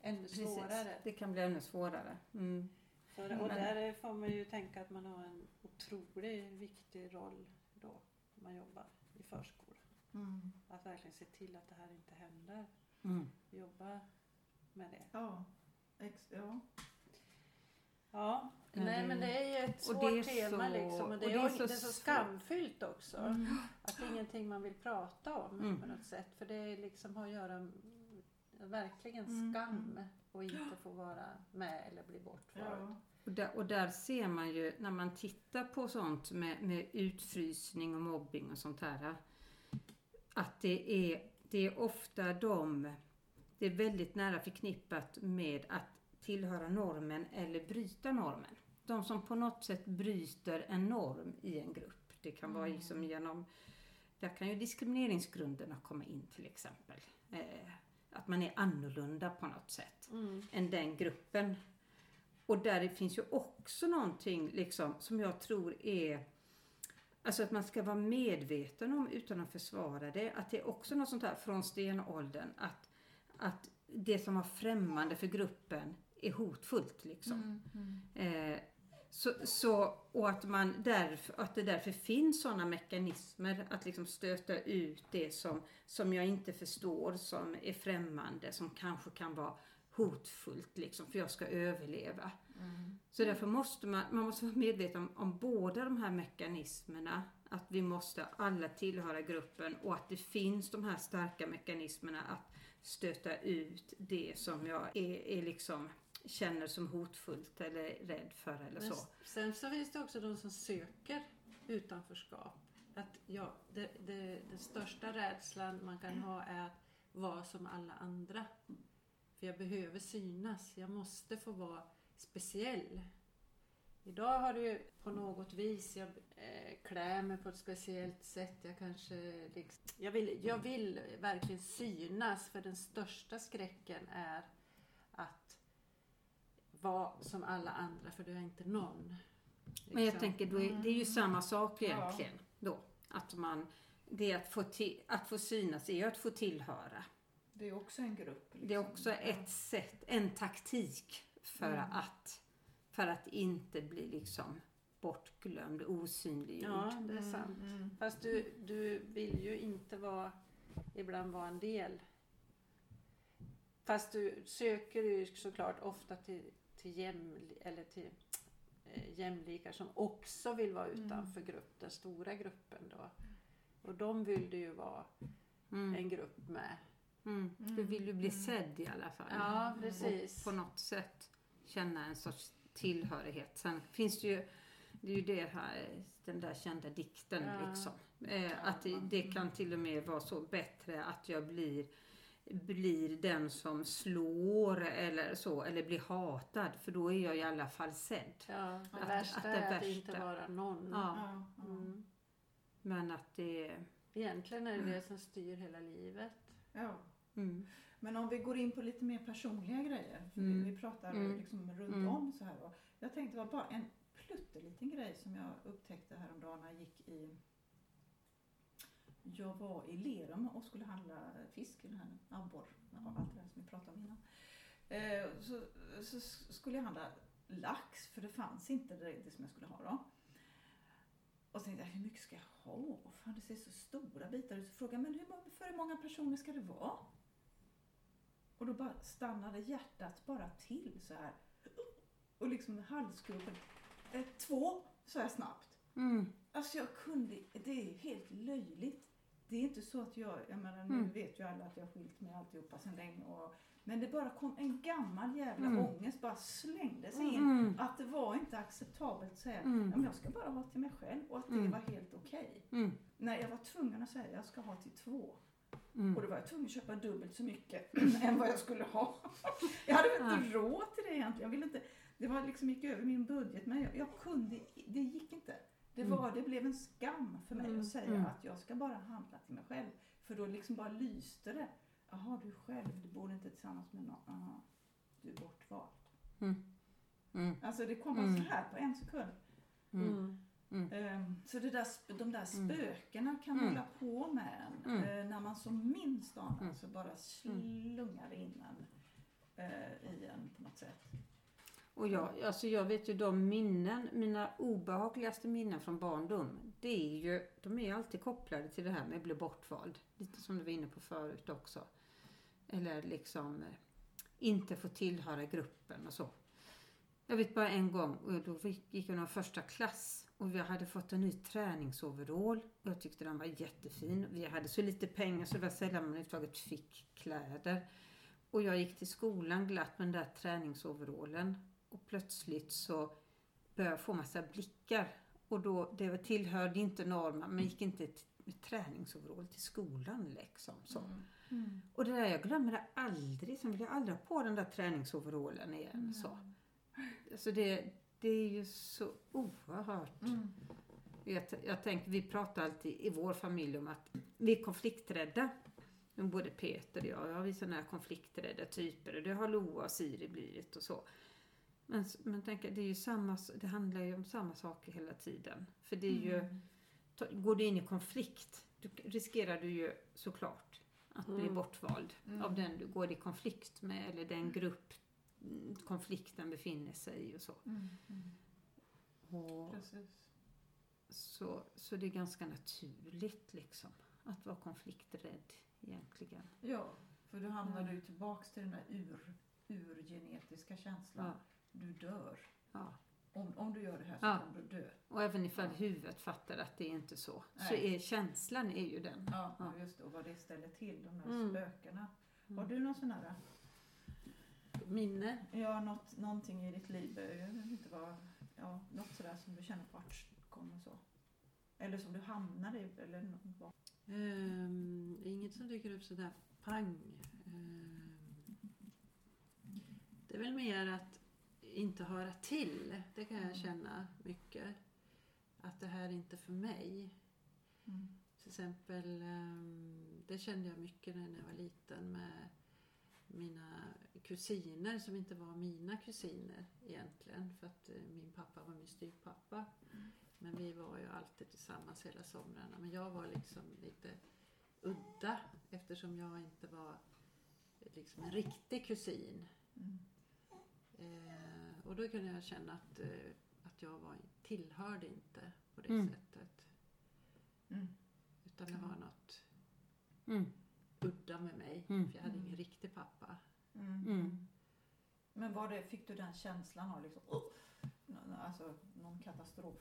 Speaker 2: ännu svårare.
Speaker 3: Det kan bli ännu svårare. Mm.
Speaker 2: För, och där får man ju tänka att man har en otroligt viktig roll då man jobbar i förskola. Att verkligen se till att det här inte händer.
Speaker 3: Mm.
Speaker 2: Jobba med det.
Speaker 1: Ja. Ex- ja.
Speaker 2: Ja,
Speaker 3: Ja,
Speaker 2: nej
Speaker 3: det-
Speaker 2: men det är ju ett
Speaker 3: och
Speaker 2: svårt
Speaker 3: det är
Speaker 2: tema
Speaker 3: så-
Speaker 2: liksom. Och det,
Speaker 3: och
Speaker 2: är,
Speaker 3: det är
Speaker 2: det,
Speaker 3: så
Speaker 2: är så skamfyllt också.
Speaker 1: Mm.
Speaker 2: Att det är ingenting man vill prata om
Speaker 3: Mm.
Speaker 2: på något sätt. För det liksom har att göra med verkligen
Speaker 1: Mm,
Speaker 2: skam
Speaker 1: mm.
Speaker 2: och inte få vara med eller bli bortvald.
Speaker 1: Ja.
Speaker 3: Och, där, och där ser man ju när man tittar på sånt med, med utfrysning och mobbing och sånt här. Att det är, det är ofta de, det är väldigt nära förknippat med att tillhöra normen eller bryta normen. De som på något sätt bryter en norm i en grupp. Det kan vara liksom genom, där kan ju diskrimineringsgrunderna komma in till exempel. Eh, att man är annorlunda på något sätt
Speaker 2: Mm.
Speaker 3: än den gruppen. Och där finns ju också någonting liksom som jag tror är Alltså att man ska vara medveten om utan att försvara det. Att det är också något sånt här från stenåldern. Att, att det som var främmande för gruppen är hotfullt liksom. Eh, så, så, och att, man därför, att det därför finns sådana mekanismer att liksom stöta ut det som, som jag inte förstår, som är främmande, som kanske kan vara hotfullt liksom, för jag ska överleva. Så därför måste man, man måste vara medveten om, om båda de här mekanismerna. Att vi måste alla tillhöra gruppen och att det finns de här starka mekanismerna att stöta ut det som jag är, är liksom känner som hotfullt eller rädd för eller
Speaker 2: Men
Speaker 3: så.
Speaker 2: sen så finns det också de som söker utanförskap. Att ja, det, det, den största rädslan man kan ha är att vara som alla andra. För jag behöver synas. Jag måste få vara speciell. Idag har du på något vis, jag eh, klär mig på ett speciellt sätt. Jag kanske liksom, jag, vill, jag vill verkligen synas för den största skräcken är att vara som alla andra för du är inte någon.
Speaker 3: Men jag
Speaker 2: Liksom.
Speaker 3: tänker, då är, det är ju samma sak
Speaker 1: Ja.
Speaker 3: egentligen då. Att man, det är att få, till, att få synas är ju att få tillhöra.
Speaker 1: Det är också en grupp. Liksom.
Speaker 3: Det är också ett sätt, en taktik för
Speaker 1: Mm.
Speaker 3: att för att inte bli liksom bortglömd, osynliggjord.
Speaker 2: Ja, det är sant.
Speaker 1: Mm.
Speaker 2: Fast du, du vill ju inte vara, ibland vara en del. Fast du söker ju såklart ofta till, till, jämli, eller till eh, jämlikar som också vill vara
Speaker 1: Mm.
Speaker 2: utanför grupp, den stora gruppen då. Och de vill du ju vara
Speaker 3: Mm.
Speaker 2: en grupp med.
Speaker 3: Mm. Du vill ju bli sedd i alla fall.
Speaker 2: Ja, precis.
Speaker 3: på något sätt känna en sorts tillhörighet. Sen finns det ju, det är ju det här, den där kända dikten
Speaker 2: Ja.
Speaker 3: liksom. Eh, att det, det kan till och med vara så bättre att jag blir blir den som slår eller så, eller blir hatad, för då är jag i alla fall sedd.
Speaker 2: Ja, det
Speaker 3: Att-
Speaker 2: värsta
Speaker 3: att det
Speaker 2: är att
Speaker 3: värsta-
Speaker 2: inte vara någon.
Speaker 3: Ja,
Speaker 1: Ja, ja.
Speaker 2: Mm.
Speaker 3: men att det...
Speaker 2: Egentligen är det det som styr hela livet.
Speaker 1: ja.
Speaker 3: Mm,
Speaker 1: Men om vi går in på lite mer personliga grejer. För
Speaker 3: Mm.
Speaker 1: vi, vi pratar
Speaker 3: Mm.
Speaker 1: liksom runt
Speaker 3: Mm.
Speaker 1: om så här. Och jag tänkte det var bara en plutteliten grej som jag upptäckte häromdagen när jag gick i jag var i Lerum och skulle handla fisk, den här abborre, ja, allt det där som vi pratade om innan. Eh, så, så skulle jag handla lax, för det fanns inte det, det som jag skulle ha då. Och så tänkte jag, hur mycket ska jag ha? Fan, det ser så stora bitar ut. Så frågade jag, men hur, för hur många personer ska det vara? Och då bara stannade hjärtat bara till så här. Och liksom halsgropen. Eh, två, sa jag snabbt.
Speaker 3: mm,
Speaker 1: Alltså jag kunde, det är helt löjligt. Det är inte så att jag, jag menar nu
Speaker 3: Mm.
Speaker 1: vet ju alla att jag har skilt mig alltihopa sedan länge. Och, men det bara kom en gammal jävla
Speaker 3: Mm.
Speaker 1: ångest bara slängde sig in.
Speaker 3: mm,
Speaker 1: Att det var inte acceptabelt att säga,
Speaker 3: Mm.
Speaker 1: ja, men jag ska bara ha till mig själv och att det
Speaker 3: Mm.
Speaker 1: var helt okej.
Speaker 3: mm,
Speaker 1: Nej, jag var tvungen att säga, jag ska ha till två.
Speaker 3: Mm.
Speaker 1: Och då var jag tvungen att köpa dubbelt så mycket än vad jag skulle ha. Jag hade väl inte råd till det egentligen. Jag ville inte, det var liksom gick över min budget men jag, jag kunde, det gick inte. Det,
Speaker 3: Mm.
Speaker 1: var, det blev en skam för mig
Speaker 2: Mm,
Speaker 1: att säga
Speaker 3: mm.
Speaker 1: att jag ska bara handla till mig själv. För då liksom bara lyste det. Jaha, du själv, du bor inte tillsammans med någon. Aha, du är bortvald.
Speaker 3: Mm,
Speaker 1: Alltså det kom bara
Speaker 3: Mm.
Speaker 1: så här på en sekund.
Speaker 3: Mm,
Speaker 1: Ehm, Så det där, de där
Speaker 3: Mm.
Speaker 1: spökena kan
Speaker 3: Mm.
Speaker 1: hålla på med en.
Speaker 3: Mm.
Speaker 1: eh, När man som minst anar
Speaker 3: Mm.
Speaker 1: så bara slungar in en eh, i en på något sätt.
Speaker 3: Och jag, alltså jag vet ju de minnen, mina obehagligaste minnen från barndom, det är ju, de är alltid kopplade till det här med att bli bortvald. Lite som du var inne på förut också. Eller liksom eh, inte få tillhöra gruppen och så. Jag vet bara en gång, och då gick jag nog första klass och vi hade fått en ny träningsoverall och jag tyckte den var jättefin. Vi hade så lite pengar så det var sällan man överhuvudtaget fick kläder. Och jag gick till skolan glatt med den där träningsoverallen och plötsligt så började jag få massa blickar. Och då, det tillhörde inte normen, man gick inte med träningsoverall till skolan liksom. Så. Och det där, jag glömmer det aldrig. Sen vill jag aldrig ha på den där träningsoverallen igen. Så. Alltså det, det är ju så oerhört. Jag, t- jag tänker, vi pratar alltid i vår familj om att vi är konflikträdda. Men Både Peter och jag, ja, vi är sådana här konflikträdda typer. Och det har Loa och Siri blivit och så. Men, men tänk, det är ju samma, det handlar ju om samma saker hela tiden. För det är ju, ta- går du in i konflikt, k- riskerar du ju såklart att bli
Speaker 2: Mm.
Speaker 3: bortvald av den du går i konflikt med eller den grupp mm, konflikten befinner sig och så. Och
Speaker 1: Precis.
Speaker 3: så, så det är ganska naturligt liksom att vara konflikträdd egentligen.
Speaker 1: Ja, för då hamnar du tillbaks till den där ur, urgenetiska känslan.
Speaker 3: Ja.
Speaker 1: Du dör.
Speaker 3: Ja.
Speaker 1: Om, om du gör det här så
Speaker 3: Ja.
Speaker 1: kommer du dö.
Speaker 3: Och även ifall huvudet fattar att det är inte så. Så
Speaker 1: Nej.
Speaker 3: är känslan är ju den.
Speaker 1: Ja,
Speaker 3: Ja.
Speaker 1: just det. Och vad det ställer till, de där
Speaker 2: Mm.
Speaker 1: spökena. Har du någon sån här,
Speaker 2: Minne.
Speaker 1: ja, något, någonting i ditt liv, jag vet inte vad, ja, något sådär som du känner vart kommer så? Eller som du hamnar i, eller nå- vad?
Speaker 2: Ehm, inget som dyker upp sådär pang. Ehm, det är väl mer att inte höra till. Det kan jag känna mycket. Att det här är inte för mig.
Speaker 1: Mm.
Speaker 2: Till exempel, ehm, det kände jag mycket när jag var liten med mina kusiner som inte var mina kusiner egentligen. För att eh, min pappa var min styvpappa. Men vi var ju alltid tillsammans hela somrarna. Men jag var liksom lite udda eftersom jag inte var liksom en riktig kusin.
Speaker 1: Mm.
Speaker 2: Eh, och då kunde jag känna att, eh, att jag var, tillhörde inte på det
Speaker 3: Mm.
Speaker 2: sättet.
Speaker 1: Mm.
Speaker 2: Utan det var något
Speaker 3: Mm.
Speaker 2: udda med mig.
Speaker 3: Mm.
Speaker 2: För jag hade ingen riktig pappa.
Speaker 1: Mm.
Speaker 3: Mm.
Speaker 1: Men var det, fick du den känslan av liksom, oh, alltså någon katastrof?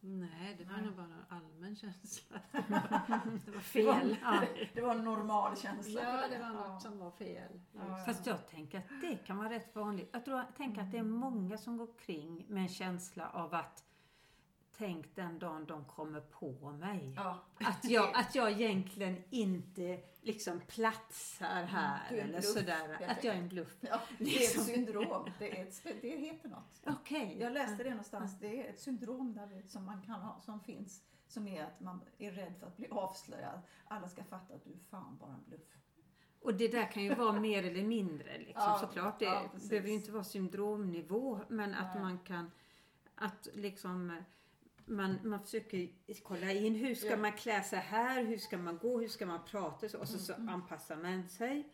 Speaker 2: Nej, det var
Speaker 1: Nej.
Speaker 2: nog bara en allmän känsla. det var
Speaker 1: Det var,
Speaker 2: fel.
Speaker 3: Ja.
Speaker 1: det var en normal känsla?
Speaker 2: Ja, det var
Speaker 1: Ja.
Speaker 2: något som var fel.
Speaker 1: Ja, ja.
Speaker 3: Fast jag tänker att det kan vara rätt vanligt. Jag tror, jag tänker att det är många som går kring med en känsla av att tänk den dagen de kommer på mig.
Speaker 1: Ja.
Speaker 3: Att jag, att jag egentligen inte liksom platsar här
Speaker 1: Du är en
Speaker 3: eller sådär.
Speaker 1: helt
Speaker 3: Att jag är en bluff.
Speaker 1: Ja, det är
Speaker 3: Liksom.
Speaker 1: ett syndrom. Det, är ett, det heter något.
Speaker 3: Okej.
Speaker 1: Jag läste det någonstans. Det är ett syndrom där som man kan ha, som finns. Som är att man är rädd för att bli avslöjad. Alla ska fatta att du är fan bara en bluff.
Speaker 3: Och det där kan ju vara mer eller mindre liksom,
Speaker 1: Ja,
Speaker 3: såklart. Det
Speaker 1: ja,
Speaker 3: behöver ju inte vara syndromnivå men att
Speaker 1: Nej.
Speaker 3: man kan att liksom man, man försöker kolla in hur ska
Speaker 1: Ja.
Speaker 3: man klä sig här, hur ska man gå, hur ska man prata så, och så, så
Speaker 1: Mm,
Speaker 3: anpassar man sig.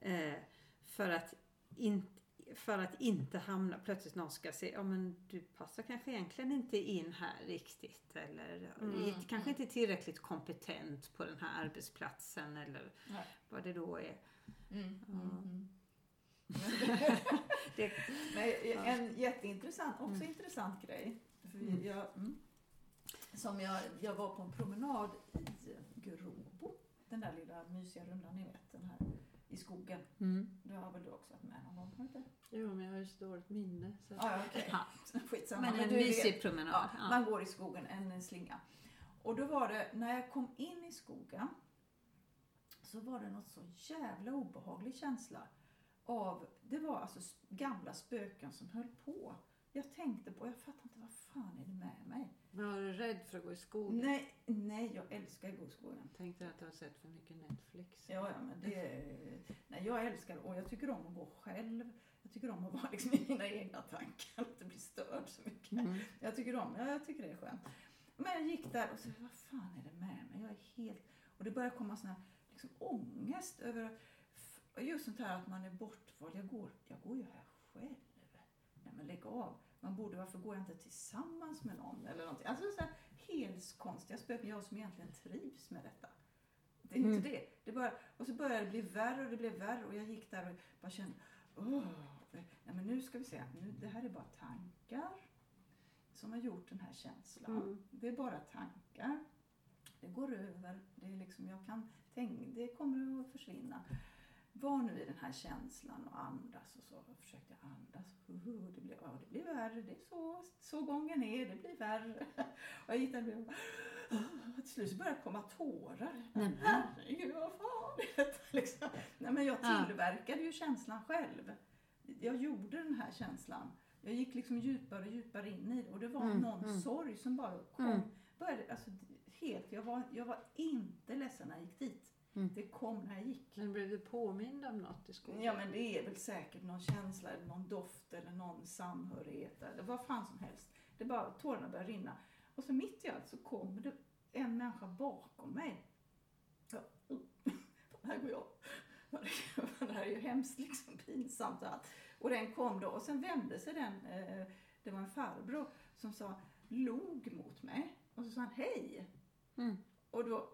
Speaker 3: Eh, för, att in, för att inte hamna, plötsligt någon ska säga, ja men du passar kanske egentligen inte in här riktigt eller
Speaker 1: Mm,
Speaker 3: är kanske inte tillräckligt kompetent på den här arbetsplatsen eller
Speaker 1: Nej.
Speaker 3: vad det då är.
Speaker 1: Mm, mm, mm.
Speaker 3: Det,
Speaker 1: en jätteintressant, också intressant grej. För
Speaker 3: Mm.
Speaker 1: jag, mm, som jag, jag var på en promenad i Gråbo. Den där lilla mysiga rundan ni vet, den här i skogen.
Speaker 3: mm.
Speaker 1: Det har väl du också varit med någon gång? Du inte?
Speaker 2: Jo, men jag har ju så dåligt minne. Så.
Speaker 1: Okej.
Speaker 3: Ja.
Speaker 1: Skitsamma.
Speaker 3: Men en
Speaker 1: du
Speaker 3: mysig promenad.
Speaker 1: Ja,
Speaker 3: Ja.
Speaker 1: man går i skogen, en slinga. Och då var det, när jag kom in i skogen så var det något så jävla obehaglig känsla av, det var alltså gamla spöken som höll på. Jag tänkte på, jag fattar inte vad fan är det med mig?
Speaker 2: Men var du rädd för att gå i skogen?
Speaker 1: Nej, nej, jag älskar att gå i skogen.
Speaker 2: Tänkte att du har sett för mycket Netflix.
Speaker 1: Ja, ja, men det, nej, jag älskar och jag tycker om att gå själv. Jag tycker om att vara liksom i mina egna tankar, att inte bli störd så mycket.
Speaker 3: Mm.
Speaker 1: Jag tycker om ja, jag tycker det är skönt. Men jag gick där och så, vad fan är det med mig? Jag är helt... Och det börjar komma sån här liksom, ångest över just sånt här att man är bortvald. Jag går, jag går ju här själv. Nej men lägg av. Man borde, varför går jag inte tillsammans med någon eller någonting? Alltså så här helt konstiga spöken. Jag som egentligen trivs med detta. Det är inte
Speaker 3: Mm.
Speaker 1: det. det bara, och så började det bli värre och det blev värre och jag gick där och bara kände, åh, nej men nu ska vi se, nu, det här är bara tankar som har gjort den här känslan.
Speaker 2: Mm.
Speaker 1: Det är bara tankar. Det går över. Det, är liksom, jag kan tänka, det kommer att försvinna. Var nu i den här känslan och andas och så. Jag försökte andas. Uh, det, blir, ja, det blir värre. Det är så, så gången är. Det blir värre. Och jag gick där och uh, till slut så började komma tårar.
Speaker 3: Nämen.
Speaker 1: Herregud, vad detta? Liksom. Nej, men jag
Speaker 3: Ja.
Speaker 1: tillverkade ju känslan själv. Jag gjorde den här känslan. Jag gick liksom djupare och djupare in i det och det var
Speaker 3: Mm,
Speaker 1: någon
Speaker 3: mm.
Speaker 1: sorg som bara kom.
Speaker 3: Mm.
Speaker 1: Började, alltså, helt, jag, var, jag var inte ledsen när jag gick dit.
Speaker 3: Mm.
Speaker 1: Det kom när jag gick.
Speaker 2: Men blev du påmind om något i skogen?
Speaker 1: Ja men det är väl säkert någon känsla eller någon doft eller någon samhörighet eller vad fan som helst. Det bara, tårarna började rinna. Och så mitt i allt så kommer det en människa bakom mig. Ja, oh, här går jag. Det här är ju hemskt liksom, pinsamt och allt. Och den kom då och sen vände sig den, eh, det var en farbror som sa, log mot mig. Och så sa han hej.
Speaker 3: Mm.
Speaker 1: Och då,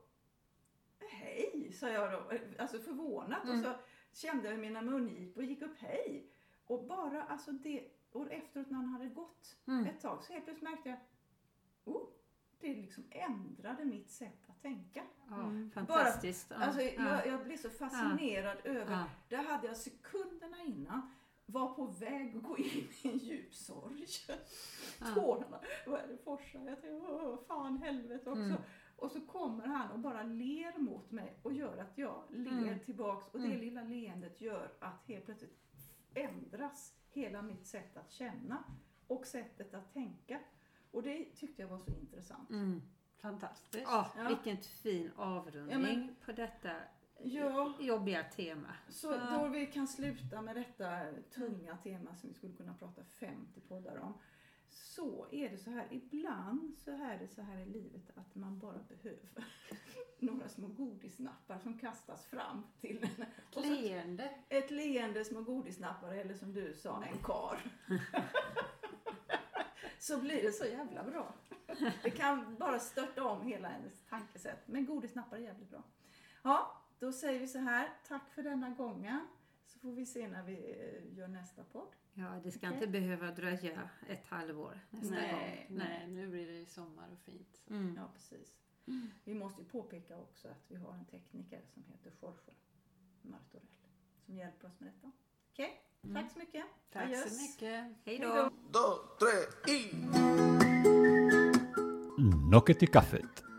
Speaker 1: hej, sa jag då, alltså förvånat. Och så kände jag mina mungipor gick upp, hej. Och bara, alltså det, och efteråt när han hade gått
Speaker 3: Mm.
Speaker 1: ett tag så helt plötsligt märkte jag, oh, det liksom ändrade mitt sätt att tänka.
Speaker 3: Ja,
Speaker 2: Mm.
Speaker 3: fantastiskt. Ja.
Speaker 1: Alltså,
Speaker 3: ja.
Speaker 1: jag, jag blev så fascinerad över,
Speaker 3: Ja.
Speaker 1: där hade jag sekunderna innan var på väg att gå in i en djup sorg. Tårarna började forsa. Jag tänkte, åh fan helvete också.
Speaker 3: Mm.
Speaker 1: Och så kommer han och bara ler mot mig och gör att jag ler
Speaker 3: Mm.
Speaker 1: tillbaks. Och det
Speaker 3: Mm.
Speaker 1: lilla leendet gör att helt plötsligt ändras hela mitt sätt att känna och sättet att tänka. Och det tyckte jag var så intressant.
Speaker 3: Mm.
Speaker 2: Fantastiskt.
Speaker 3: Ja,
Speaker 1: Ja.
Speaker 3: vilken fin avrundning
Speaker 1: Ja, men-
Speaker 3: på detta
Speaker 1: Ja,
Speaker 3: jobbiga tema.
Speaker 1: så då vi kan sluta med detta tunga tema som vi skulle kunna prata 50 poddar om. Så är det så här, ibland så är det så här i livet att man bara behöver några små godisnappar som kastas fram till en. Så
Speaker 2: Leende.
Speaker 1: ett leende små godisnappar eller som du sa, en kar. så blir det så jävla bra. Det kan bara störta om hela hennes tankesätt. Men godisnappar är jävligt bra. Ja, då säger vi så här. Tack för denna gången. Så får vi se när vi eh, gör nästa podd.
Speaker 3: Ja, det ska
Speaker 1: Okej.
Speaker 3: inte behöva dröja ett halvår nästa
Speaker 1: Nej.
Speaker 3: gång.
Speaker 2: Nej, nu blir det sommar och fint. Så.
Speaker 3: Mm.
Speaker 1: Ja, precis. Vi måste ju påpeka också att vi har en tekniker som heter Jorge Martorell som hjälper oss med detta. Okej, tack så mycket.
Speaker 2: Tack
Speaker 1: Adjöss.
Speaker 2: så mycket.
Speaker 1: Hej
Speaker 3: då!
Speaker 1: då.
Speaker 4: dos, tres y...
Speaker 5: Nocket i kaffet.